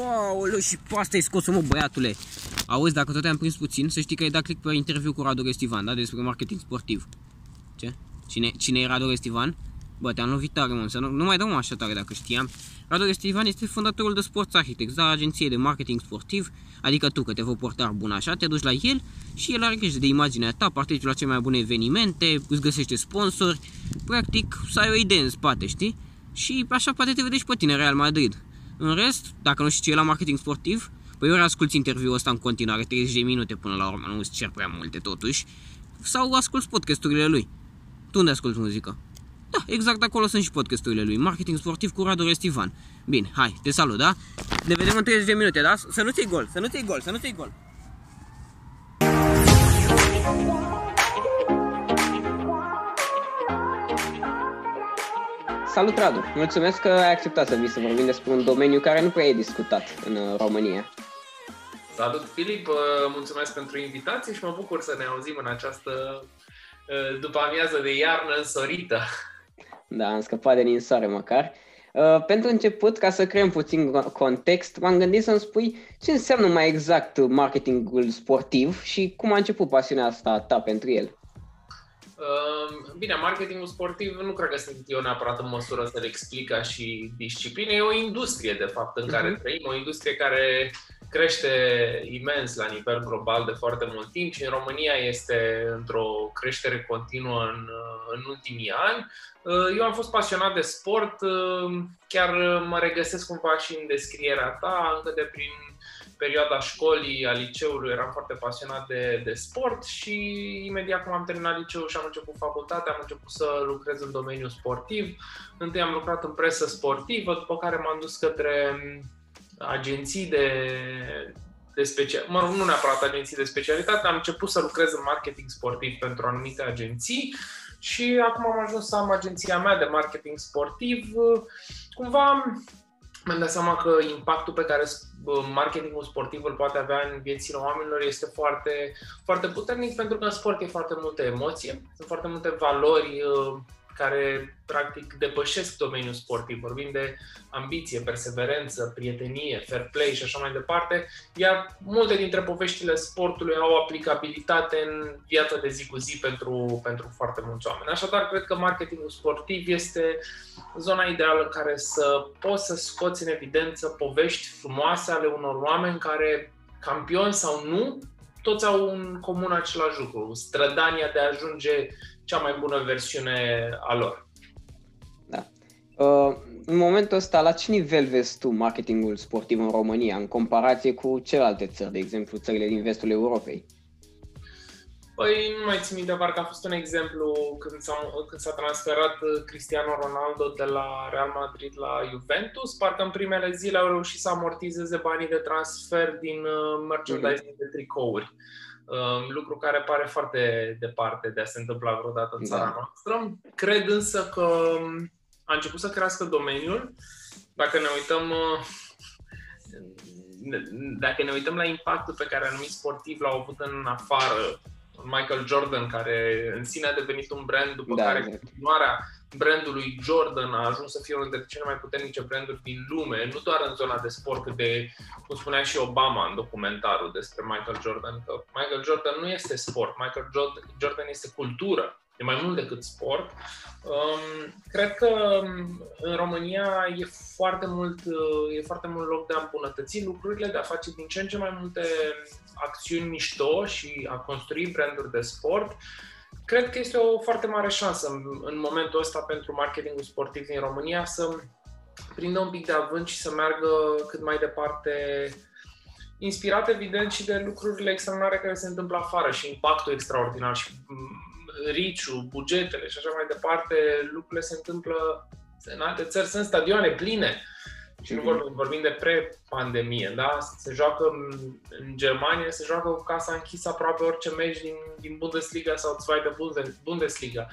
Aoleu, și pe asta ai scos mă, băiatule. Auzi, dacă tot am prins puțin, să știi că ai dat click pe interviu cu Radu Restivan, da? Despre marketing sportiv. Ce? Cine, cine e Radu Restivan? Bă, te-am lovit tare, mă, să nu, nu mai dau mă așa tare dacă știam. Radu Restivan este fondatorul de Sports Architects, da, agenție de marketing sportiv, adică tu, că te vă portar bun așa, te duci la el și el are grijă de imaginea ta, participi la cele mai bune evenimente, îți găsește sponsori, practic să ai o idee în spate, știi? Și așa poate te vedești pe tine Real Madrid. În rest, dacă nu știi ce e la marketing sportiv, păi ori asculti interviul ăsta în continuare, 30 de minute până la urmă, nu îți cer prea multe totuși, sau asculti podcasturile lui. Tu unde asculti muzică? Da, exact acolo sunt și podcasturile lui. Marketing sportiv cu Radu Restivan. Bine, hai, te salut, da? Ne vedem în 30 de minute, da? Să nu ți gol, să nu ți gol, să nu ți gol. Salut, Radu! Mulțumesc că ai acceptat să vii să vorbim despre un domeniu care nu prea e discutat în uh, România. Salut, Filip! Uh, mulțumesc pentru invitație și mă bucur să ne auzim în această uh, după amiază de iarnă însorită. Da, am scăpat de ninsoare măcar. Uh, pentru început, ca să creăm puțin context, m-am gândit să-mi spui ce înseamnă mai exact marketingul sportiv și cum a început pasiunea asta ta pentru el. Uh, bine, marketingul sportiv nu cred că sunt eu neapărat în măsură să le explic ca și disciplină. E o industrie, de fapt, în care uh-huh. trăim, o industrie care crește imens la nivel global de foarte mult timp și în România este într-o creștere continuă în, în ultimii ani. Eu am fost pasionat de sport, chiar mă regăsesc cumva și în descrierea ta, încă de prin perioada școlii, a liceului, eram foarte pasionat de, de sport și imediat cum am terminat liceul și am început facultatea, am început să lucrez în domeniul sportiv. Întâi am lucrat în presă sportivă, după care m-am dus către agenții de, de special, mă rog, nu neapărat agenții de specialitate, am început să lucrez în marketing sportiv pentru anumite agenții și acum am ajuns să am agenția mea de marketing sportiv. Cumva mi-am dat seama că impactul pe care marketingul sportiv îl poate avea în viețile oamenilor este foarte, foarte puternic pentru că în sport e foarte multă emoție, sunt foarte multe valori care practic depășesc domeniul sportiv. Vorbim de ambiție, perseverență, prietenie, fair play și așa mai departe, iar multe dintre poveștile sportului au aplicabilitate în viața de zi cu zi pentru, pentru foarte mulți oameni. Așadar, cred că marketingul sportiv este zona ideală în care să poți să scoți în evidență povești frumoase ale unor oameni care, campioni sau nu, toți au în comun același lucru, strădania de a ajunge cea mai bună versiune a lor. Da. Uh, în momentul ăsta, la ce nivel vezi tu marketingul sportiv în România, în comparație cu celelalte țări, de exemplu țările din vestul Europei? Păi nu mai țin minte, parcă a fost un exemplu când s-a, când s-a transferat Cristiano Ronaldo de la Real Madrid la Juventus. Parcă în primele zile au reușit să amortizeze banii de transfer din uh, merchandising mm-hmm. de tricouri. Um, lucru care pare foarte departe de a se întâmpla vreodată în țara da. noastră. Cred însă că um, a început să crească domeniul. Dacă ne uităm uh, dacă ne uităm la impactul pe care anumiți sportivi l-au avut în afară, Michael Jordan, care în sine a devenit un brand, după da, care exact. continuarea brandului Jordan a ajuns să fie unul dintre cele mai puternice branduri din lume, nu doar în zona de sport, cât de, cum spunea și Obama în documentarul despre Michael Jordan, că Michael Jordan nu este sport, Michael Jordan este cultură, e mai mult decât sport. Um, cred că um, în România e foarte, mult, uh, e foarte mult loc de a îmbunătăți lucrurile, de a face din ce în ce mai multe acțiuni mișto și a construi branduri de sport. Cred că este o foarte mare șansă în, în momentul ăsta pentru marketingul sportiv din România să prindă un pic de avânt și să meargă cât mai departe inspirat evident și de lucrurile extraordinare care se întâmplă afară și impactul extraordinar și riciu, bugetele și așa mai departe, lucrurile se întâmplă în alte țări, sunt stadioane pline și nu mhm. vorbim, vorbim de pre-pandemie, da? Se joacă în Germania, se joacă cu casa închisă aproape orice meci din, din Bundesliga sau Zweite Bundesliga.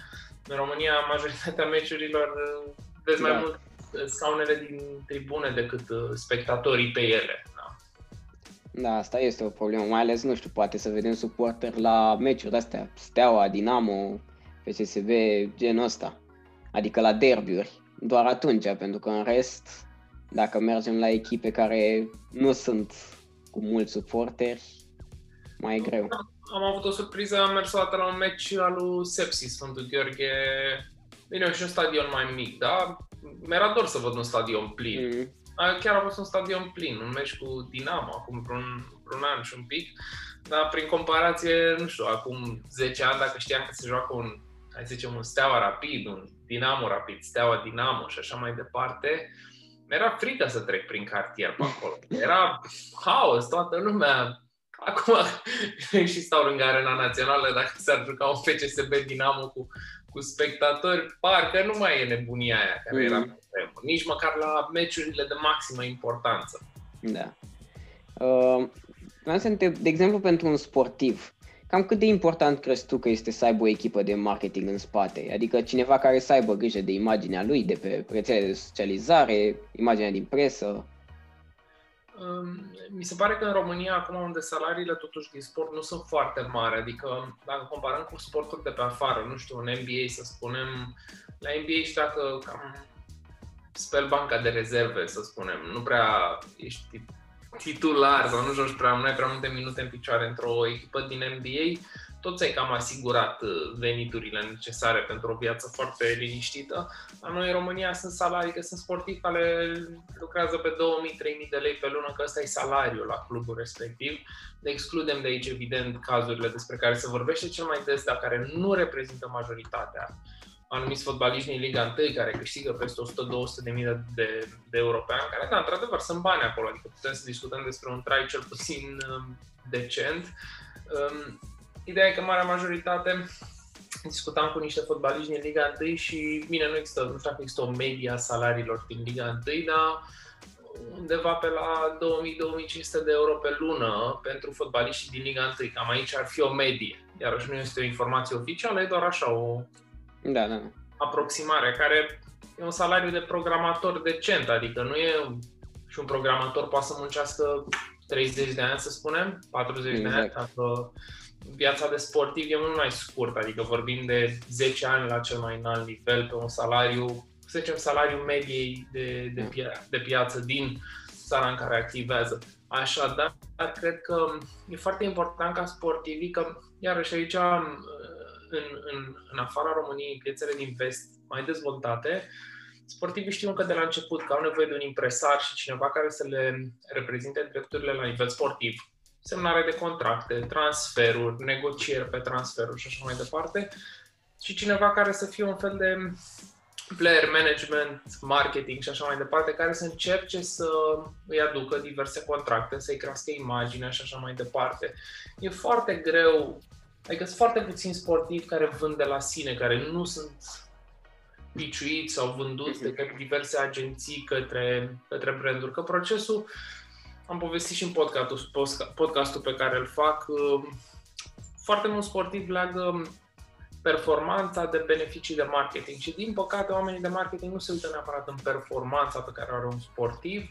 În România, majoritatea meciurilor vezi da. mai mult scaunele din tribune decât uh, spectatorii pe ele. Da. da, asta este o problemă, mai ales, nu știu, poate să vedem suporter la meciuri astea, Steaua, Dinamo, PSSB, genul ăsta, adică la derbiuri, doar atunci, pentru că în rest dacă mergem la echipe care nu sunt cu mulți suporteri, mai e greu. Am avut o surpriză, am mers o dată la un meci al lui Sepsi, Sfântul Gheorghe. Bine, și un stadion mai mic, da? Mi-era dor să văd un stadion plin. Mm. Chiar a fost un stadion plin, un meci cu Dinamo, acum vreun, vreun an și un pic. Dar prin comparație, nu știu, acum 10 ani, dacă știam că se joacă un, hai să zicem, un Steaua Rapid, un Dinamo Rapid, Steaua Dinamo și așa mai departe, mi-era frică să trec prin cartier pe acolo. Era haos, toată lumea. Acum și stau lângă arena națională, dacă s-ar juca un FCSB Dinamo cu, cu spectatori, parcă nu mai e nebunia aia care mm. Era nici măcar la meciurile de maximă importanță. Da. Uh, vreau să întreb, de exemplu, pentru un sportiv, cam cât de important crezi tu că este să aibă o echipă de marketing în spate? Adică cineva care să aibă grijă de imaginea lui, de pe rețelele de socializare, imaginea din presă? Mi se pare că în România, acum unde salariile totuși din sport nu sunt foarte mari, adică dacă comparăm cu sporturi de pe afară, nu știu, în NBA să spunem, la NBA și dacă cam speli banca de rezerve, să spunem, nu prea ești titular sau nu joci prea, nu ai prea multe minute în picioare într-o echipă din NBA, tot ți-ai cam asigurat uh, veniturile necesare pentru o viață foarte liniștită. La noi în România sunt salarii, că sunt sportivi care lucrează pe 2000-3000 de lei pe lună, că ăsta e salariul la clubul respectiv. Ne excludem de aici, evident, cazurile despre care se vorbește cel mai des, dar care nu reprezintă majoritatea anumiți fotbaliști din Liga 1 care câștigă peste 100-200 de mii de, de, de euro pe an, care, da, într-adevăr, sunt bani acolo, adică putem să discutăm despre un trai cel puțin um, decent. Um, ideea e că marea majoritate discutam cu niște fotbaliști din Liga 1 și, bine, nu există, nu știu dacă există o media salariilor din Liga 1, dar undeva pe la 2000-2500 de euro pe lună pentru fotbaliștii din Liga 1. Cam aici ar fi o medie. Iarăși nu este o informație oficială, e doar așa o, da, da. aproximare, care e un salariu de programator decent, adică nu e și un programator poate să muncească 30 de ani, să spunem, 40 exact. de ani, exact. dacă viața de sportiv e mult mai scurtă, adică vorbim de 10 ani la cel mai înalt nivel pe un salariu, să zicem salariul mediei de, de, pia- de piață din țara în care activează. Așadar, cred că e foarte important ca sportivii, că iarăși aici în, în, în afara României, în piețele din vest mai dezvoltate, sportivii știu încă de la început că au nevoie de un impresar și cineva care să le reprezinte drepturile la nivel sportiv. Semnare de contracte, transferuri, negocieri pe transferuri și așa mai departe. Și cineva care să fie un fel de player management, marketing și așa mai departe, care să încerce să îi aducă diverse contracte, să-i crească imaginea și așa mai departe. E foarte greu Adică sunt foarte puțini sportivi care vând de la sine, care nu sunt piciuiți sau vânduți de către diverse agenții către, către branduri. Că procesul, am povestit și în podcastul, podcastul pe care îl fac, um, foarte mulți sportivi leagă performanța de beneficii de marketing și din păcate oamenii de marketing nu se uită neapărat în performanța pe care o are un sportiv,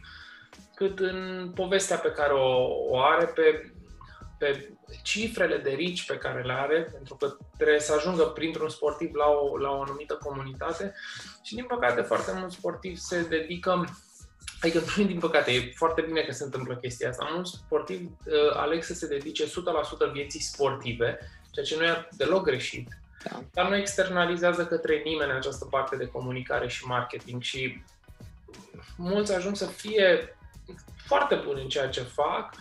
cât în povestea pe care o, o are pe, pe cifrele de rici pe care le are, pentru că trebuie să ajungă printr-un sportiv la o, la o anumită comunitate și din păcate foarte mulți sportivi se dedică Adică nu din păcate, e foarte bine că se întâmplă chestia asta. Mulți sportivi uh, aleg să se dedice 100% vieții sportive, ceea ce nu e deloc greșit, da. dar nu externalizează către nimeni această parte de comunicare și marketing și mulți ajung să fie foarte buni în ceea ce fac,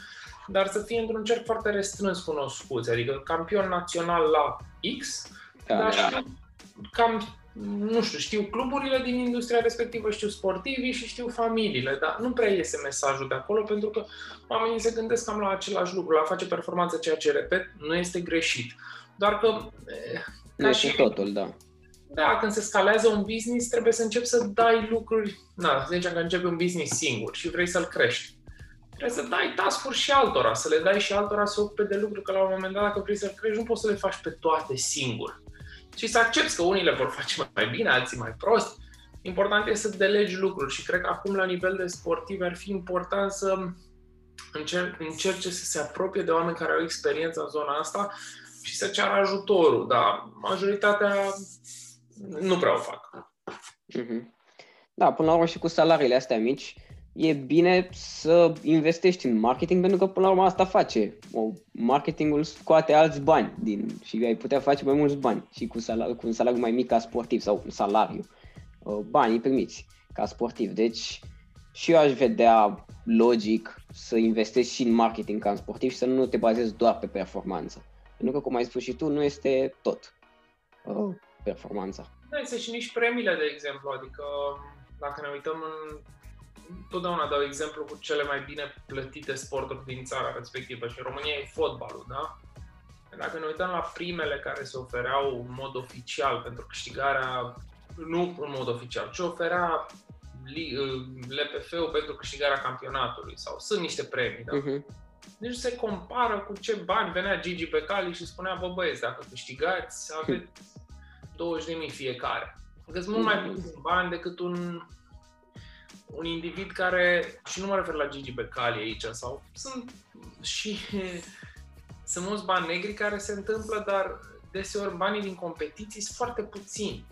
dar să fie într-un cerc foarte restrâns cunoscuți, adică campion național la X, da, dar da. știu cam, nu știu, știu cluburile din industria respectivă, știu sportivii și știu familiile, dar nu prea iese mesajul de acolo pentru că oamenii se gândesc cam la același lucru, la a face performanță, ceea ce, repet, nu este greșit. Doar că... Eh, nu și totul, da. Da, când se scalează un business, trebuie să începi să dai lucruri... Na, să zicem că începi un business singur și vrei să-l crești trebuie să dai task și altora, să le dai și altora să ocupe de lucruri, că la un moment dat, dacă vrei să crești, nu poți să le faci pe toate singur. Și să accepti că unii le vor face mai bine, alții mai prost. Important este să delegi lucruri și cred că acum, la nivel de sportiv, ar fi important să încer- încerce să se apropie de oameni care au experiență în zona asta și să ceară ajutorul, dar majoritatea nu prea o fac. Mm-hmm. Da, până la urmă și cu salariile astea mici, e bine să investești în marketing pentru că până la urmă asta face. O, marketingul scoate alți bani din, și ai putea face mai mulți bani și cu, salar, cu un salariu mai mic ca sportiv sau un salariu. Banii primiți ca sportiv. Deci și eu aș vedea logic să investești și în marketing ca în sportiv și să nu te bazezi doar pe performanță. Pentru că, cum ai spus și tu, nu este tot uh, performanța. Da, este și nici premiile, de exemplu. Adică, dacă ne uităm în totdeauna dau exemplu cu cele mai bine plătite sporturi din țara respectivă și în România e fotbalul, da? Dacă ne uităm la primele care se ofereau în mod oficial pentru câștigarea, nu în mod oficial, ce oferea LPF-ul pentru câștigarea campionatului sau sunt niște premii, da? Uh-huh. Deci se compară cu ce bani venea Gigi pe cali și spunea, bă băieți, dacă câștigați, aveți 20.000 fiecare. Adică sunt mult mai mhm. puțin bani decât un un individ care, și nu mă refer la Gigi Becali aici, sau sunt și sunt mulți bani negri care se întâmplă, dar deseori banii din competiții sunt foarte puțini.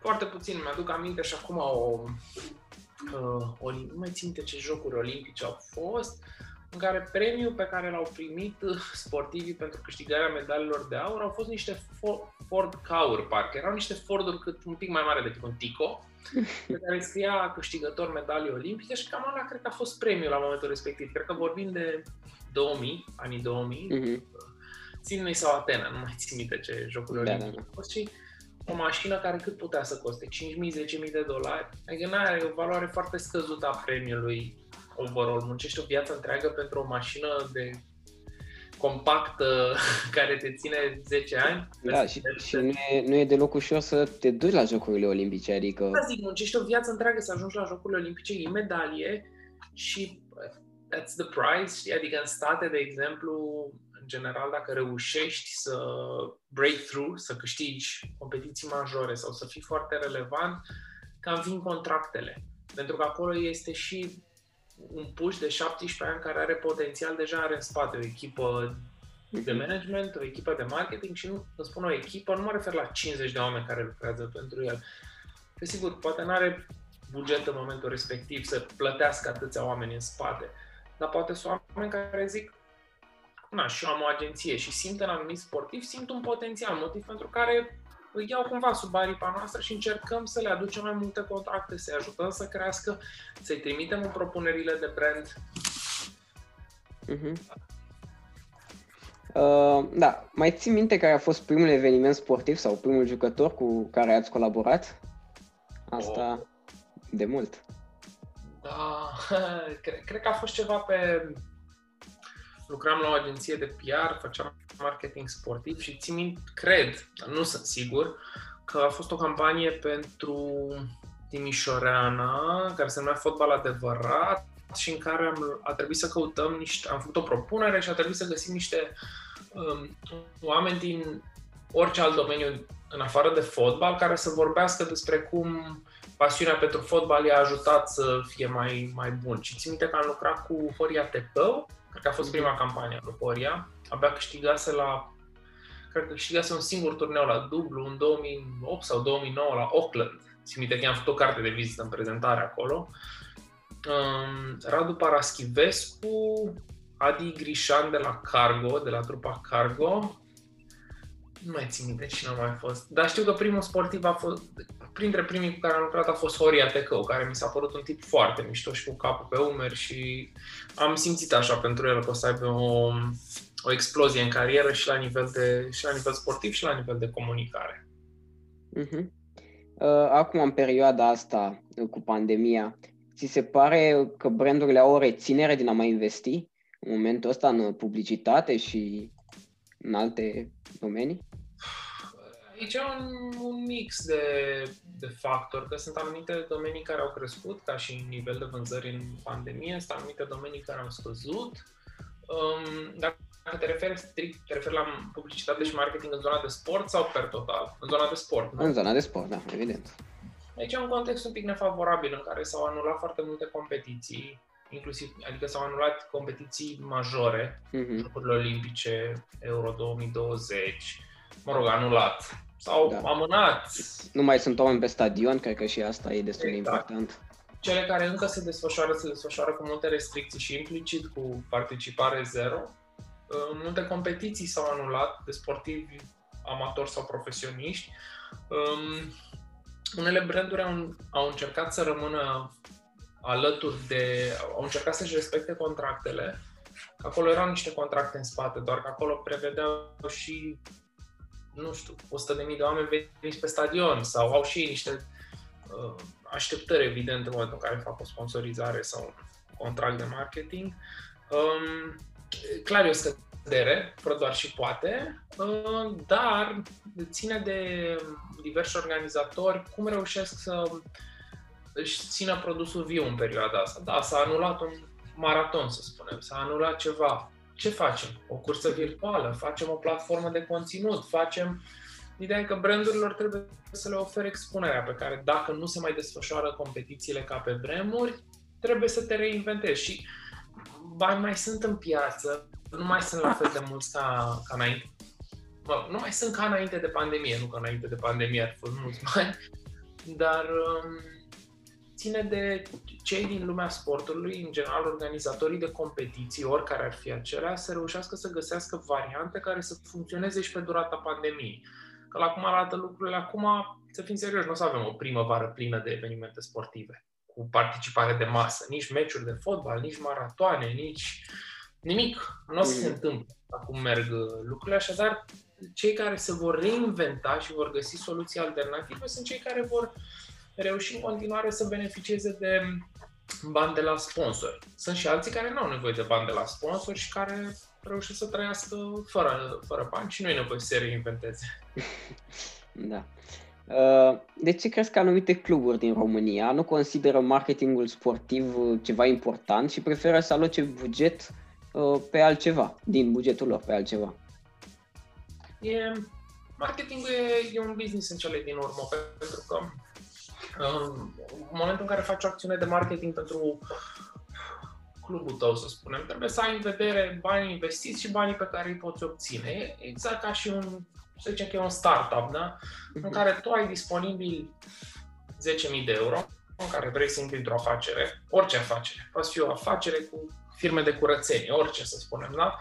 Foarte puțin. Mi-aduc aminte și acum o, uh, o, nu mai țin ce jocuri olimpice au fost, în care premiul pe care l-au primit sportivii pentru câștigarea medalilor de aur au fost niște Ford Caur, parcă erau niște Forduri cât un pic mai mare decât un Tico, pe care scria câștigător medalii olimpice și cam ăla cred că a fost premiul la momentul respectiv. Cred că vorbim de 2000, anii 2000, mm-hmm. Sydney sau Atena, nu mai țin minte ce jocuri da, olimpice da, da. fost și o mașină care cât putea să coste? 5.000-10.000 de dolari? Adică nu are o valoare foarte scăzută a premiului overall. Muncești o viață întreagă pentru o mașină de compactă care te ține 10 ani. Da, și, și nu, e, nu e deloc ușor să te duci la Jocurile Olimpice, adică... Da, zic, muncești o viață întreagă să ajungi la Jocurile Olimpice, e medalie și that's the prize, adică în state, de exemplu, în general, dacă reușești să break through, să câștigi competiții majore sau să fii foarte relevant, cam vin contractele. Pentru că acolo este și un push de 17 ani care are potențial, deja are în spate o echipă de mhm. management, o echipă de marketing și nu, când spun o echipă, nu mă refer la 50 de oameni care lucrează pentru el. Desigur, poate nu are buget în momentul respectiv să plătească atâția oameni în spate, dar poate sunt oameni care zic, na, și eu am o agenție și simt în anumit sportiv, simt un potențial, motiv pentru care îi iau cumva sub aripa noastră și încercăm să le aducem mai multe contracte, să-i ajutăm să crească, să-i trimitem în propunerile de brand. Uh-huh. Uh, da, mai țin minte care a fost primul eveniment sportiv sau primul jucător cu care ați colaborat? Asta oh. de mult. Da, cred, cred că a fost ceva pe lucram la o agenție de PR, făceam marketing sportiv și țin minte, cred, dar nu sunt sigur, că a fost o campanie pentru Timișoreana, care se numea Fotbal Adevărat și în care am, a trebuit să căutăm niște, am făcut o propunere și a trebuit să găsim niște um, oameni din orice alt domeniu în afară de fotbal care să vorbească despre cum pasiunea pentru fotbal i-a ajutat să fie mai, mai bun. Și țin minte că am lucrat cu Horia Tepău, Cred că a fost prima campanie a lui Horia. Abia câștigase la cred că câștigase un singur turneu la dublu în 2008 sau 2009 la Auckland. Țin minte că am făcut o carte de vizită în prezentare acolo. Um, Radu Paraschivescu, Adi Grișan de la Cargo, de la trupa Cargo. Nu mai țin minte cine a mai fost. Dar știu că primul sportiv a fost, printre primii cu care am lucrat a fost Horia Tecău, care mi s-a părut un tip foarte mișto și cu capul pe umeri și am simțit așa pentru el că o să aibă o, o explozie în carieră și la nivel, de, și la nivel sportiv și la nivel de comunicare. Uh-huh. Acum, în perioada asta cu pandemia, ți se pare că brandurile au o reținere din a mai investi în momentul ăsta în publicitate și în alte domenii? Aici e un, un mix de, de factori, că sunt anumite domenii care au crescut, ca și nivel de vânzări în pandemie, sunt anumite domenii care au scăzut. Um, dacă te referi strict, te referi la publicitate și marketing în zona de sport sau per total? În zona de sport, nu? În zona de sport, da, evident. Aici e un context un pic nefavorabil în care s-au anulat foarte multe competiții, inclusiv, adică s-au anulat competiții majore, uh-huh. Jocurile Olimpice, Euro 2020, mă rog, anulat sau da. amânat. Nu mai sunt oameni pe stadion, cred că și asta e destul exact. de important. cele care încă se desfășoară, se desfășoară cu multe restricții și implicit cu participare zero. Uh, multe competiții s-au anulat de sportivi amatori sau profesioniști. Um, unele branduri au, au încercat să rămână alături de... au încercat să-și respecte contractele. Acolo erau niște contracte în spate, doar că acolo prevedeau și nu știu, 100.000 de oameni veniți pe stadion sau au și niște uh, așteptări, evident, în momentul în care fac o sponsorizare sau un contract de marketing. Um, clar, e o scădere, fără doar și poate, uh, dar ține de diversi organizatori cum reușesc să își țină produsul viu în perioada asta. Da, s-a anulat un maraton, să spunem, s-a anulat ceva. Ce facem? O cursă virtuală, facem o platformă de conținut, facem... Ideea e că brandurilor trebuie să le ofere expunerea pe care dacă nu se mai desfășoară competițiile ca pe vremuri, trebuie să te reinventezi și bani mai sunt în piață, nu mai sunt la fel de mulți ca, ca înainte. Bă, nu mai sunt ca înainte de pandemie, nu că înainte de pandemie ar fi mulți bani, dar um, ține de cei din lumea sportului, în general organizatorii de competiții, oricare ar fi acelea, să reușească să găsească variante care să funcționeze și pe durata pandemiei. Că la cum arată lucrurile acum, să fim serioși, nu o să avem o primăvară plină de evenimente sportive cu participare de masă, nici meciuri de fotbal, nici maratoane, nici nimic. Nu o să se mm. întâmple acum merg lucrurile, așadar cei care se vor reinventa și vor găsi soluții alternative sunt cei care vor reuși în continuare să beneficieze de bani de la sponsori. Sunt și alții care nu au nevoie de bani de la sponsori și care reușesc să trăiască fără, fără bani și nu e nevoie să se reinventeze. Da. Uh, de ce crezi că anumite cluburi din România nu consideră marketingul sportiv ceva important și preferă să aloce buget uh, pe altceva, din bugetul lor pe altceva? E, marketingul e, e un business în cele din urmă, pentru că în momentul în care faci o acțiune de marketing pentru clubul tău, să spunem, trebuie să ai în vedere banii investiți și banii pe care îi poți obține. E exact ca și un, să zicem că e un startup, da? În mhm. care tu ai disponibil 10.000 de euro, în care vrei să intri într-o afacere, orice afacere, poate fi o afacere cu firme de curățenie, orice să spunem, da?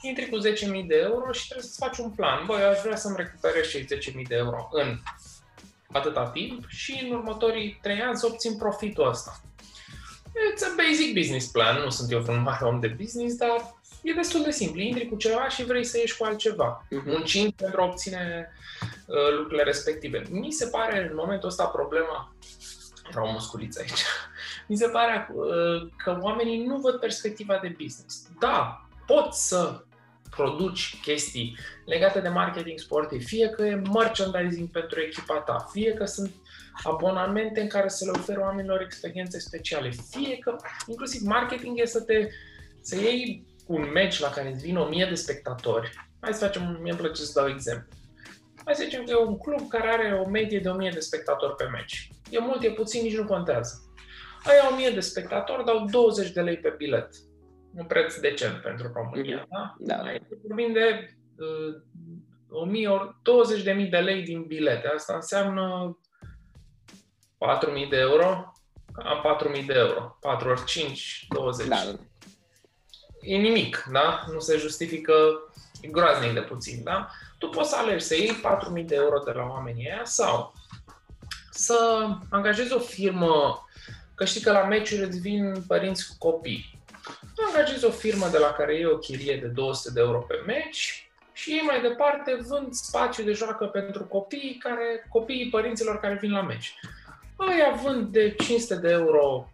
Intri cu 10.000 de euro și trebuie să-ți faci un plan. Băi, aș vrea să-mi recuperez cei 10.000 de euro în atâta timp și în următorii trei ani să obțin profitul ăsta. It's a basic business plan, nu sunt eu vreun mare om de business, dar e destul de simplu. Intri cu ceva și vrei să ieși cu altceva, uh-huh. muncind pentru a obține uh, lucrurile respective. Mi se pare în momentul ăsta problema, era o musculiță aici, mi se pare uh, că oamenii nu văd perspectiva de business. Da, pot să produci chestii legate de marketing sportiv, fie că e merchandising pentru echipa ta, fie că sunt abonamente în care să le oferă oamenilor experiențe speciale, fie că inclusiv marketing e să te să iei un match la care îți vin 1000 de spectatori. Hai să facem, mie îmi place să dau exemplu. Hai să zicem că e un club care are o medie de 1000 de spectatori pe match. E mult, e puțin, nici nu contează. Aia 1000 de spectatori dau 20 de lei pe bilet un preț decent pentru România. Mm-hmm. Da? Da. vorbim de uh, 1000 ori 20.000 de lei din bilete. Asta înseamnă 4.000 de euro. Am 4.000 de euro. 4 ori 5, 20. Da. E nimic, da? Nu se justifică, e groaznic de puțin, da? Tu poți să alegi să iei 4.000 de euro de la oamenii aia sau să angajezi o firmă, că știi că la meciuri îți vin părinți cu copii angajezi o firmă de la care iei o chirie de 200 de euro pe meci și ei mai departe vând spațiu de joacă pentru copii, care, copiii părinților care vin la meci. Aia vând de 500 de euro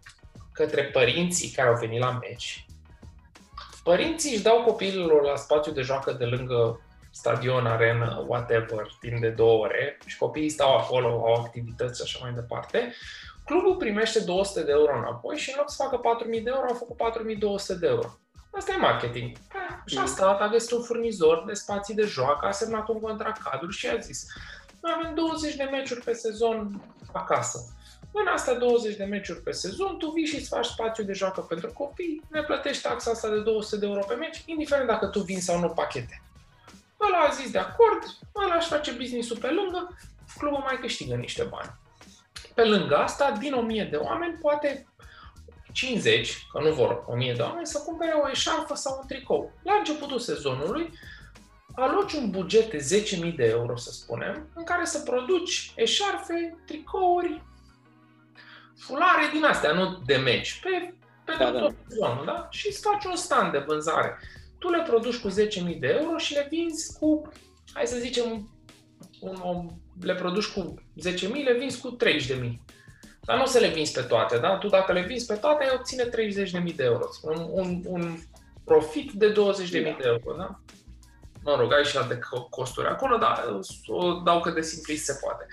către părinții care au venit la meci. Părinții își dau copiilor la spațiu de joacă de lângă stadion, arenă, whatever, timp de două ore și copiii stau acolo, au activități și așa mai departe. Clubul primește 200 de euro înapoi și în loc să facă 4.000 de euro, au făcut 4.200 de euro. Asta e marketing. Și a stat, a găsit un furnizor de spații de joacă, a semnat un contract cadru și a zis noi avem 20 de meciuri pe sezon acasă. În astea 20 de meciuri pe sezon, tu vii și îți faci spațiu de joacă pentru copii, ne plătești taxa asta de 200 de euro pe meci, indiferent dacă tu vin sau nu pachete. Ăla a zis de acord, ăla își face business-ul pe lângă, clubul mai câștigă niște bani Pe lângă asta, din 1000 de oameni, poate 50, că nu vor 1000 de oameni, să cumpere o eșarfă sau un tricou. La începutul sezonului, aloci un buget de 10.000 de euro, să spunem, în care să produci eșarfe, tricouri, fulare din astea, nu de meci, pe, pe da, tot da. sezonul, da? Și îți faci un stand de vânzare. Tu le produci cu 10.000 de euro și le vinzi cu, hai să zicem, un, un, le produci cu 10.000, le vinzi cu 30.000. Dar nu o să le vinzi pe toate, da? Tu dacă le vinzi pe toate, ai obține 30.000 de euro. Un, un, un profit de 20.000 da. de euro, da? Mă rog, ai și alte costuri acolo, dar o dau cât de simplist se poate.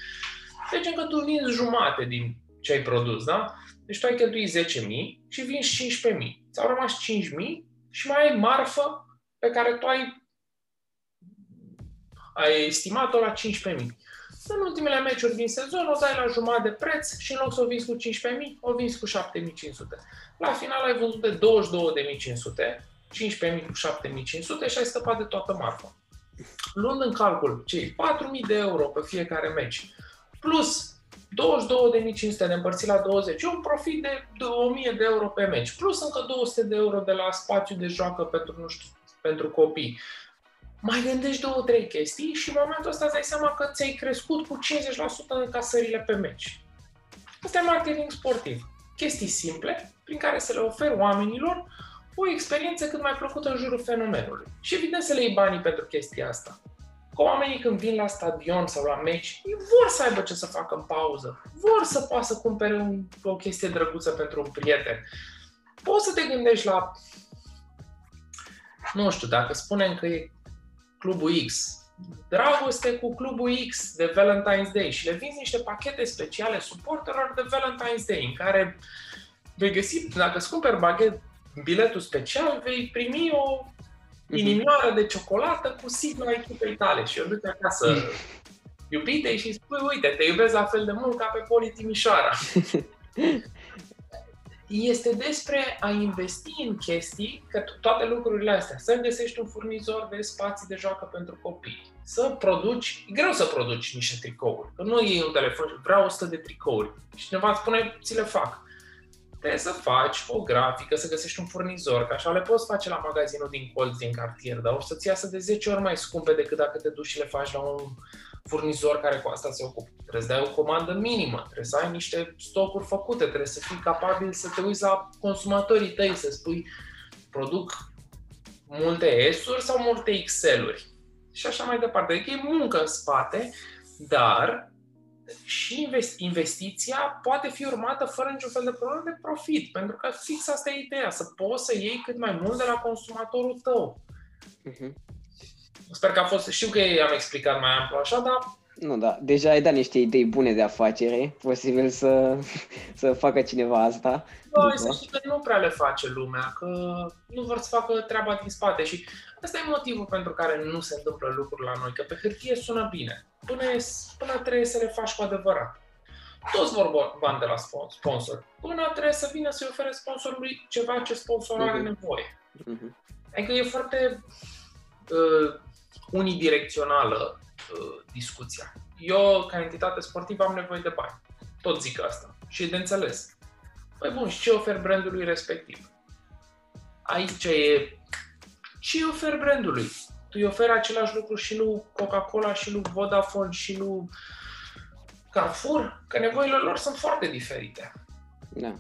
Deci încă tu vinzi jumate din ce ai produs, da? Deci tu ai cheltuit 10.000 și vinzi 15.000. Ți-au rămas 5.000 și mai ai marfă pe care tu ai, ai estimat-o la 15.000. În ultimele meciuri din sezon o dai la jumătate de preț și în loc să o vinzi cu 15.000, o vinzi cu 7.500. La final ai vândut de 22.500 15.000 cu 7.500 și ai scăpat de toată marfa. Luând în calcul cei 4.000 de euro pe fiecare meci, plus 22.500 de împărțit la 20, e un profit de 1.000 de euro pe meci, plus încă 200 de euro de la spațiu de joacă pentru, nu știu, pentru copii. Mai gândești două, trei chestii și în momentul ăsta îți dai seama că ți-ai crescut cu 50% încasările pe meci. Asta e marketing sportiv. Chestii simple prin care să le oferi oamenilor o experiență cât mai plăcută în jurul fenomenului. Și evident să le iei banii pentru chestia asta. Că oamenii când vin la stadion sau la meci, ei vor să aibă ce să facă în pauză, vor să poată să cumpere un, o chestie drăguță pentru un prieten. Poți să te gândești la, nu știu, dacă spunem că e clubul X, dragoste cu clubul X de Valentine's Day și le vinzi niște pachete speciale suporterilor de Valentine's Day în care vei găsi, dacă îți cumperi baghet, biletul special, vei primi o mhm. inimioară de ciocolată cu signa echipei tale și o duci acasă iubitei și spui, uite, te iubesc la fel de mult ca pe Poli Timișoara. este despre a investi în chestii, că toate lucrurile astea, să găsești un furnizor de spații de joacă pentru copii, să produci, e greu să produci niște tricouri, că nu e un telefon, vreau 100 de tricouri. Și cineva îți spune, ți le fac. Trebuie să faci o grafică, să găsești un furnizor, că așa le poți face la magazinul din colț, din cartier, dar o să-ți iasă de 10 ori mai scumpe decât dacă te duci și le faci la un furnizor care cu asta se ocupă. Trebuie să dai o comandă minimă, trebuie să ai niște stocuri făcute, trebuie să fii capabil să te uiți la consumatorii tăi, să spui produc multe S-uri sau multe XL-uri și așa mai departe. Adică e muncă în spate, dar și investiția poate fi urmată fără niciun fel de problemă de profit, pentru că fix asta e ideea, să poți să iei cât mai mult de la consumatorul tău. Uh-huh. Sper că a fost, știu că am explicat mai amplu așa, dar nu, da, deja ai dat niște idei bune de afacere, posibil să, să facă cineva asta. Da, să știi că nu prea le face lumea, că nu vor să facă treaba din spate și ăsta e motivul pentru care nu se întâmplă lucruri la noi, că pe hârtie sună bine, până, până trebuie să le faci cu adevărat. Toți vor bani de la sponsor, până trebuie să vină să-i ofere sponsorului ceva ce sponsorul uh-huh. are mhm. nevoie. Uh-huh. Adică e foarte uh, unidirecțională Uh, discuția. Eu, ca entitate sportivă, am nevoie de bani. Tot zic asta. Și e de înțeles. Păi bun, și ce ofer brandului respectiv? Aici e ce ofer brandului? Tu îi oferi același lucru și lui Coca-Cola, și lui Vodafone, și lui Carrefour? Că nevoile lor sunt foarte diferite. Da.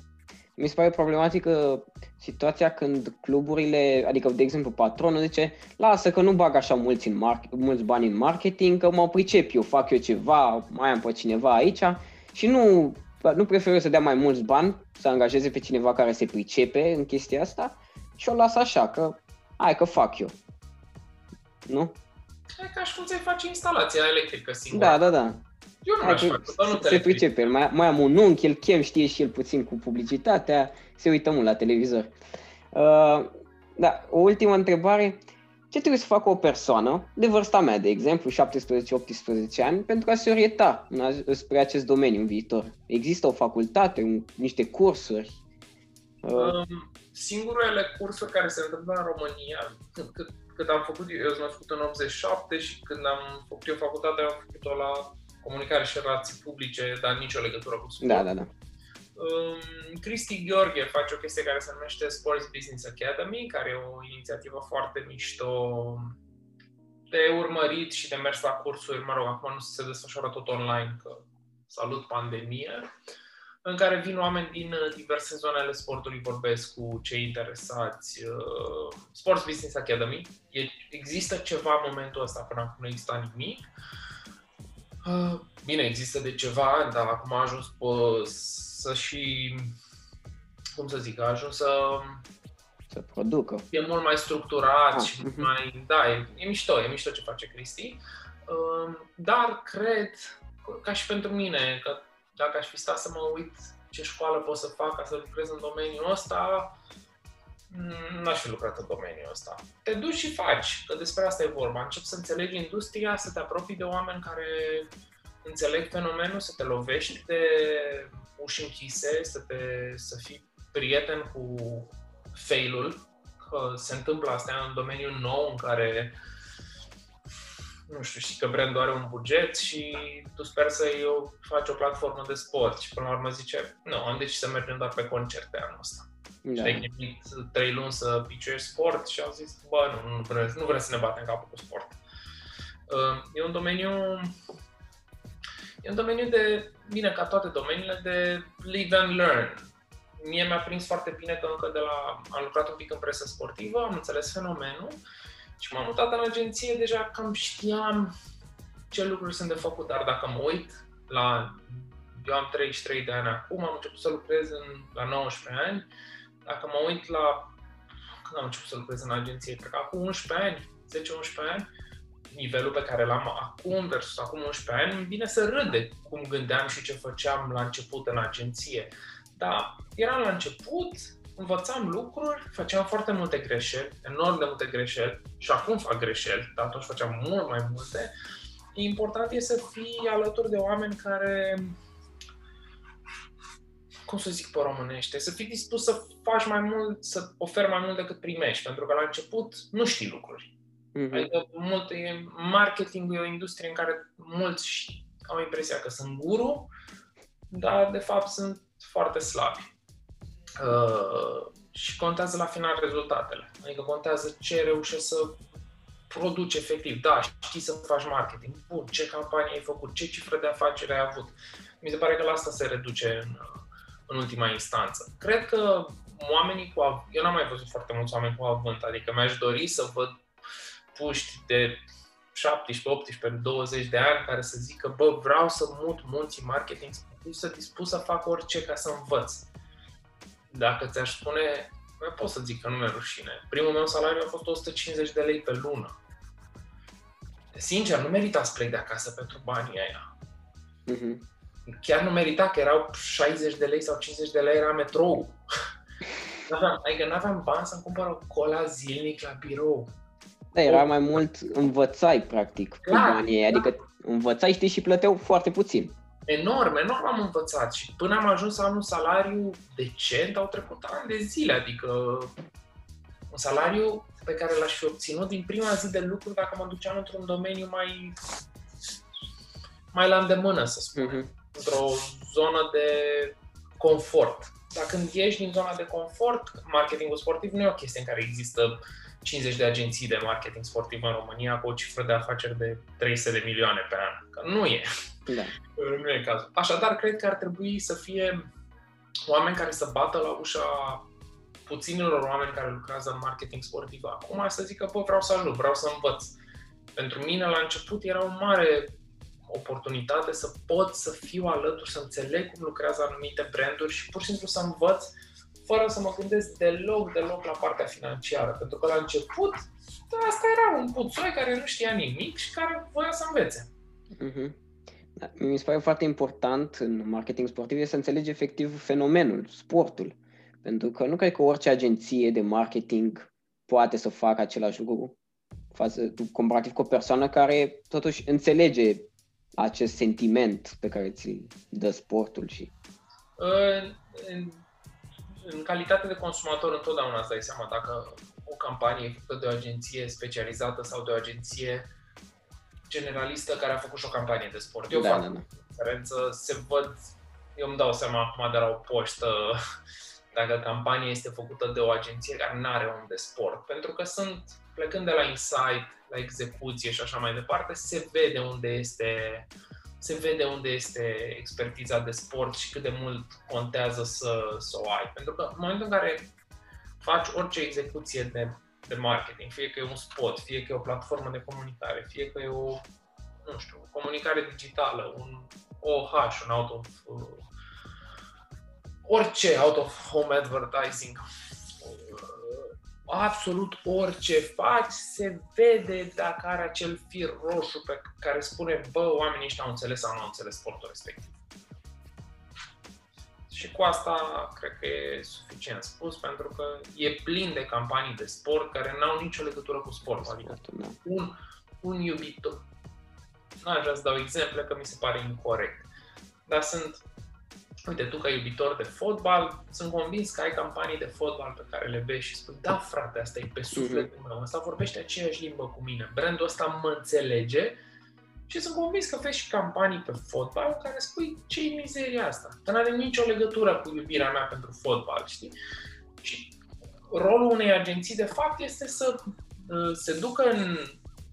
Mi se pare problematică situația când cluburile, adică de exemplu patronul zice lasă că nu bag așa mulți, în mar- mulți bani în marketing, că mă pricep eu, fac eu ceva, mai am pe cineva aici și nu, nu preferă să dea mai mulți bani, să angajeze pe cineva care se pricepe în chestia asta și o lasă așa, că hai că fac eu. Nu? E ca și cum ți-ai face instalația electrică singur. Da, da, da. Eu nu aș face, nu Se pricepe, mai, mai am un unchi, el chem, știe și el puțin cu publicitatea, se uită mult la televizor. Uh, da, o ultimă întrebare. Ce trebuie să facă o persoană de vârsta mea, de exemplu, 17-18 ani, pentru a se orienta spre acest domeniu în viitor? Există o facultate, un, niște cursuri? Uh... Um, singurele cursuri care se întâmplă în România, cât, cât, cât am făcut, eu sunt născut în 87 și când am făcut eu facultatea, am făcut-o la comunicare și relații publice, dar nicio legătură cu sport. Da, da, da. Um, Cristi Gheorghe face o chestie care se numește Sports Business Academy, care e o inițiativă foarte mișto de urmărit și de mers la cursuri, mă rog, acum nu se desfășoară tot online, că salut pandemie, în care vin oameni din uh, diverse zone ale sportului, vorbesc cu cei interesați. Uh, Sports Business Academy. E, există ceva în momentul ăsta, până acum nu exista nimic. Uh, bine, există de ceva ani, dar acum a ajuns pe, să și, cum să zic, a ajuns să să producă. E mult mai structurat Ah, și mhm. mai... Da, e, e mișto, e mișto ce face Cristi. Uh, Dar cred, ca și pentru mine, că dacă aș fi stat să mă uit ce școală pot să fac ca să lucrez în domeniul ăsta, mm, n-aș fi lucrat în domeniul ăsta. Te duci și faci, că despre asta e vorba. Încep să înțelegi industria, să te apropii de oameni care înțeleg fenomenul, să te lovești de uși închise, să, te, să fii prieten cu failul, că se întâmplă asta în domeniul nou în care nu știu, știi că brandul are un buget și tu sper să-i o- faci o platformă de sport și până la urmă zice, nu, am decis să mergem doar pe concerte anul ăsta. Da. Și te-ai gândit trei luni să piciuiești sport și au zis, bă, nu, nu, vrem, nu vrem să ne batem capul cu sport. Uh, E un domeniu E un domeniu de, bine, ca toate domeniile, de live and learn. Mie mi-a prins foarte bine că încă de la... Am lucrat un pic în presă sportivă, am înțeles fenomenul și m-am mutat în agenție, deja cam știam ce lucruri sunt de făcut, dar dacă mă uit la... Eu am 33 de ani acum, am început să lucrez în, la 19 ani. Dacă mă uit la... Când am început să lucrez în agenție? Cred că acum 11 ani, 10-11 ani, nivelul pe care l-am acum versus acum 11 ani, îmi vine să râd de cum gândeam și ce făceam la început în agenție. Dar eram la început, învățam lucruri, făceam foarte multe greșeli, enorm de multe greșeli și acum fac greșeli, dar atunci făceam mult mai multe. Important e să fii alături de oameni care cum să zic pe românește, să fii dispus să faci mai mult, să oferi mai mult decât primești, pentru că la început nu știi lucruri. Mhm. Adică mult, e, marketingul e o industrie în care mulți au impresia că sunt guru, dar de fapt sunt foarte slabi. Uh, și contează la final rezultatele. Adică contează ce reușești să produci efectiv. Da, știi să faci marketing. Bun, ce campanie ai făcut, ce cifră de afaceri ai avut. Mi se pare că la asta se reduce în, în ultima instanță. Cred că oamenii cu av- Eu n-am mai văzut foarte mulți oameni cu avânt, adică mi-aș dori să văd puști de 17, 18, 20 de ani care să zică, bă, vreau să mut munții marketing, sunt dispus să fac orice ca să învăț. Dacă ți-aș spune, mai pot să zic că nu mi-e rușine. Primul meu salariu a fost 150 de lei pe lună. Sincer, nu merita să plec de acasă pentru banii aia. Mhm. Chiar nu merita că erau 60 de lei sau 50 de lei era metrou. N-aveam, adică nu aveam bani să-mi cumpăr o cola zilnic la birou. Da, era mai mult învățai, practic, cu Clar, banii ei. Adică învățai, știi, și plăteau foarte puțin. enorm, enorm am învățat și până am ajuns să am un salariu decent au trecut ani de zile, adică un salariu pe care l-aș fi obținut din prima zi de lucru dacă mă duceam într-un domeniu mai mai la îndemână, să spun, Mhm. Într-o zonă de confort. Dar când ieși din zona de confort, marketingul sportiv nu e o chestie în care există 50 de agenții de marketing sportiv în România cu o cifră de afaceri de 300 de milioane pe an. Că nu e. Da. Nu e cazul. Așadar, cred că ar trebui să fie oameni care să bată la ușa puținilor oameni care lucrează în marketing sportiv acum să zică, bă, vreau să ajut, vreau să învăț. Pentru mine, la început, era o mare oportunitate să pot să fiu alături, să înțeleg cum lucrează anumite branduri și pur și simplu să învăț fără să mă gândesc deloc, deloc la partea financiară. Pentru că la început, da, asta era un puțoi care nu știa nimic și care voia să învețe. Mhm. Da, mi se pare foarte important în marketing sportiv e să înțelegi efectiv fenomenul, sportul. Pentru că nu cred că orice agenție de marketing poate să facă același lucru față, comparativ cu o persoană care totuși înțelege acest sentiment pe care ți-l dă sportul și... În, în, în calitate de consumator, întotdeauna îți dai seama dacă o campanie e făcută de o agenție specializată sau de o agenție generalistă care a făcut și o campanie de sport. Eu Da, fac da, da. diferență, se văd, eu îmi dau seama acum de la o poștă dacă campania este făcută de o agenție care nu are om de sport. Pentru că sunt, plecând de la insight, la execuție și așa mai departe, se vede unde este se vede unde este expertiza de sport și cât de mult contează să, să o ai. Pentru că în momentul în care faci orice execuție de, de marketing, fie că e un spot, fie că e o platformă de comunicare, fie că e o, nu știu, comunicare digitală, un OH, un out of, uh, orice out of home advertising, uh, absolut orice faci, se vede dacă are acel fir roșu pe care spune, bă, oamenii ăștia au înțeles sau nu au înțeles sportul respectiv. Și cu asta cred că e suficient spus, pentru că e plin de campanii de sport care n-au nicio legătură cu sportul. Adică Sportul, da. un, un iubitor. Nu aș vrea să dau exemple, că mi se pare incorrect. Dar sunt, uite, tu ca iubitor de fotbal, sunt convins că ai campanii de fotbal pe care le vezi și spui, da frate, asta e pe sufletul meu, ăsta vorbește aceeași limbă cu mine, brandul ăsta mă înțelege și sunt convins că vezi și campanii pe fotbal în care spui, ce e mizeria asta? Că nu are nicio legătură cu iubirea mea pentru fotbal, știi? Și rolul unei agenții, de fapt, este să uh, se ducă în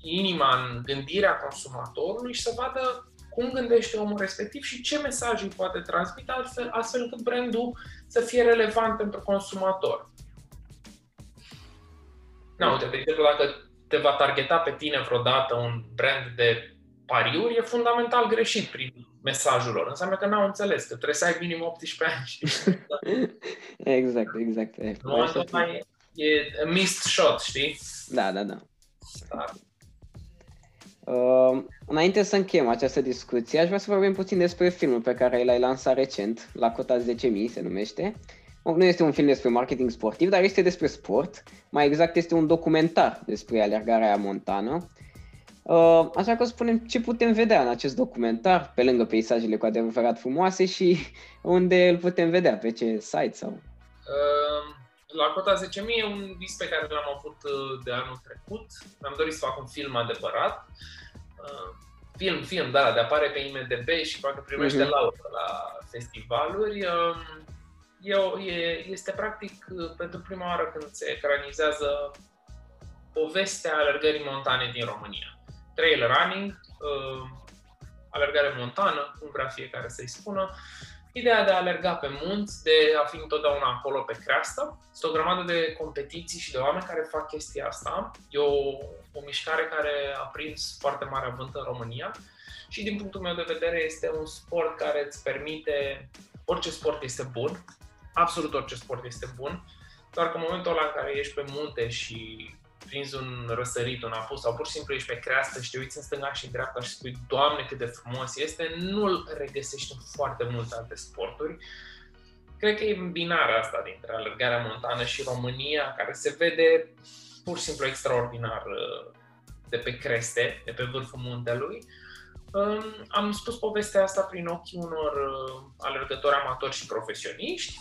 inima, în gândirea consumatorului și să vadă cum gândește omul respectiv și ce mesaj îi poate transmite astfel, astfel încât brandul să fie relevant pentru consumator. Na, uite, de exemplu, dacă te va targeta pe tine vreodată un brand de pariuri, e fundamental greșit prin mesajul lor. Înseamnă că n-au înțeles, că trebuie să ai minim 18 ani. știi? Exact, exact. E, În momentul ăsta e, e a missed shot, știi? Da, da, da. Da. Uh, înainte să încheiem această discuție, aș vrea să vorbim puțin despre filmul pe care l-ai lansat recent, la cota 10.000 se numește. Nu este un film despre marketing sportiv, dar este despre sport. Mai exact este un documentar despre alergarea montană. Uh, așa că o să spunem ce putem vedea în acest documentar, pe lângă peisajele cu adevărat frumoase și unde îl putem vedea, pe ce site sau... Uh, La cota 10.000 e un vis pe care l-am avut uh, de anul trecut. Mi-am dorit să fac un film adevărat. Uh, Film, film, da, de apare pe IMDB și poate primește Mhm. laudă la festivaluri. Um, E, o- e, este practic uh, pentru prima oară când se ecranizează povestea alergării montane din România. Trail running, uh, alergare montană, cum vrea fiecare să-i spună, ideea de a alerga pe munți, de a fi întotdeauna acolo pe creastă. Sunt o grămadă de competiții și de oameni care fac chestia asta. E o, o mișcare care a prins foarte mare avânt în România și din punctul meu de vedere este un sport care îți permite, orice sport este bun, absolut orice sport este bun, doar că în momentul ăla în care ești pe munte și prinzi un răsărit, un apus sau pur și simplu ești pe creastă și te uiți în stânga și în dreapta și spui, Doamne, cât de frumos este, nu-l regăsești în foarte multe alte sporturi. Cred că e îmbinarea asta dintre alergarea montană și România, care se vede pur și simplu extraordinar uh, de pe creste, de pe vârful muntelui. Um, Am spus povestea asta prin ochii unor uh, alergători amatori și profesioniști.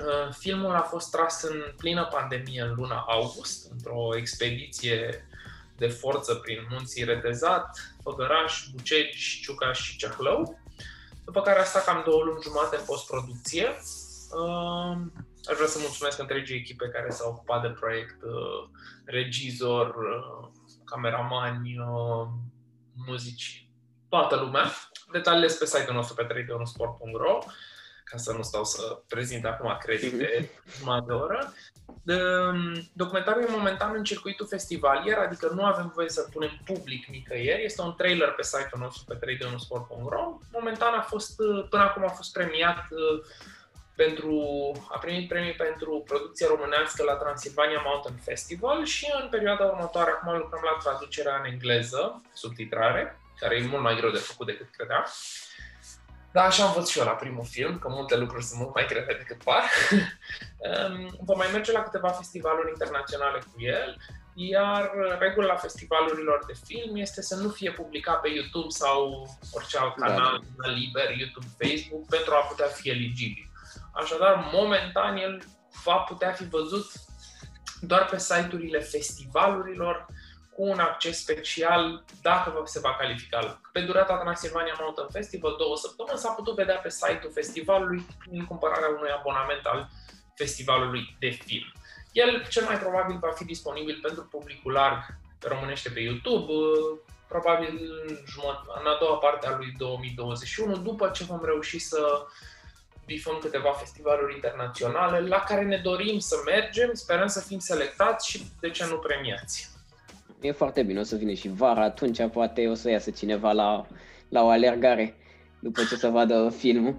Uh, Filmul a fost tras în plină pandemie în luna august, într-o expediție de forță prin munții Retezat, Făgăraș, Bucegi, Ciucaș și Ceahlău, după care a stat cam două luni jumate în postproducție. Uh, Aș vrea să mulțumesc întregii echipe care s-au ocupat de proiect, uh, regizor, uh, cameramani, uh, muzici, toată lumea. Detaliile sunt pe site-ul nostru pe 3 ca să nu stau să prezint acum credite jumătate de oră. Um, Documentarul e momentan în circuitul festivalier, adică nu avem voie să-l punem public nicăieri. Este un trailer pe site-ul nostru pe 3 Momentan a fost, uh, până acum a fost premiat uh, pentru, a primit premii pentru producție românească la Transilvania Mountain Festival și în perioada următoare acum lucrăm la traducerea în engleză, subtitrare, care e mult mai greu de făcut decât credeam. Da, așa am văzut și eu la primul film, că multe lucruri sunt mult mai grele decât par. Um, Vom mai merge la câteva festivaluri internaționale cu el, iar regula festivalurilor de film este să nu fie publicat pe YouTube sau orice alt Da, canal da. liber, YouTube, Facebook, pentru a putea fi eligibil. Așadar, momentan el va putea fi văzut doar pe site-urile festivalurilor cu un acces special dacă se va califica. Pe durata Transilvania Mountain Festival, două săptămâni, s-a putut vedea pe site-ul festivalului prin cumpărarea unui abonament al festivalului de film. El cel mai probabil va fi disponibil pentru publicul larg românește pe YouTube, probabil în a doua parte a lui 2021, după ce vom reuși să bifăm câteva festivaluri internaționale la care ne dorim să mergem, sperăm să fim selectați și, de ce nu, premiați. E foarte bine, o să vină și vara, atunci poate o să iasă cineva la, la o alergare după ce să vadă filmul.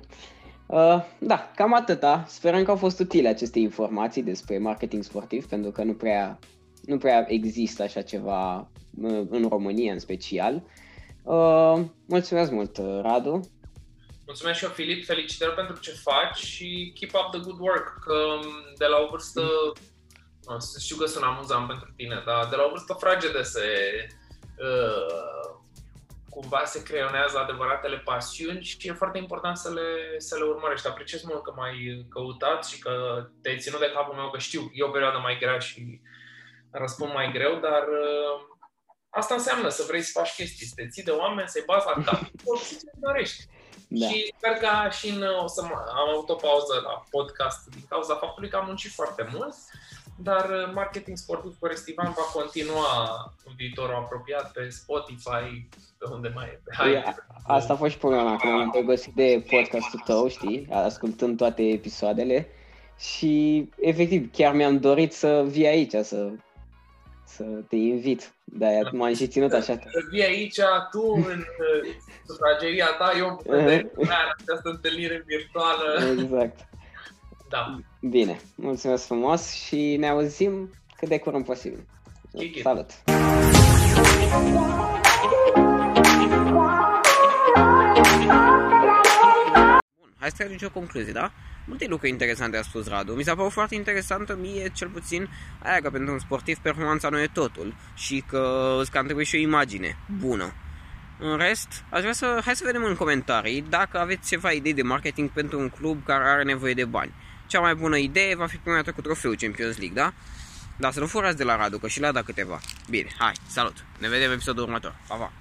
Uh, da, cam atâta. Sperăm că au fost utile aceste informații despre marketing sportiv, pentru că nu prea, nu prea există așa ceva uh, în România în special. Uh, mulțumesc mult, Radu. Mulțumesc și eu, Filip, felicitări pentru ce faci și keep up the good work, că um, de la o vârstă, știu că sunt amuzant pentru tine, dar de la o vârstă fragedă se, uh, cumva se creionează adevăratele pasiuni și e foarte important să le, să le urmărești. Apreciez mult că m-ai căutat și că te-ai ținut de capul meu, că știu, e o perioadă mai grea și răspund mai greu, dar uh, asta înseamnă să vrei să faci chestii, să te ții de oameni, să-i bați la cap, ce dorești. Da. Și sper că și în, o să am avut o pauză la podcast din cauza faptului că am muncit foarte mult, dar uh, marketing sportiv cu Restivan va continua în viitorul apropiat pe Spotify, pe unde mai e, pe Păi, Asta a fost și problema când am îndrăgostit de podcastul tău, știi, ascultând toate episoadele și efectiv chiar mi-am dorit să vii aici, să să te invit. De-aia m-am și ținut așa. Să vii aici, tu în sufrageria ta, eu în această întâlnire virtuală. Exact. Da. Bine, mulțumesc frumos și ne auzim cât de curând posibil. Kiki. Salut! Bun, hai să tragem o concluzie, da? Multe lucruri interesante a spus Radu. Mi s-a părut foarte interesantă mie, cel puțin, aia că pentru un sportiv performanța nu e totul și că îți cam trebuie și o imagine bună. În rest, aș vrea să, hai să vedem în comentarii dacă aveți ceva idei de marketing pentru un club care are nevoie de bani. Cea mai bună idee va fi premiată cu trofeul Champions League, da? Dar să nu furați de la Radu, că și le-a dat câteva. Bine, hai, salut! Ne vedem episodul următor. Pa, pa!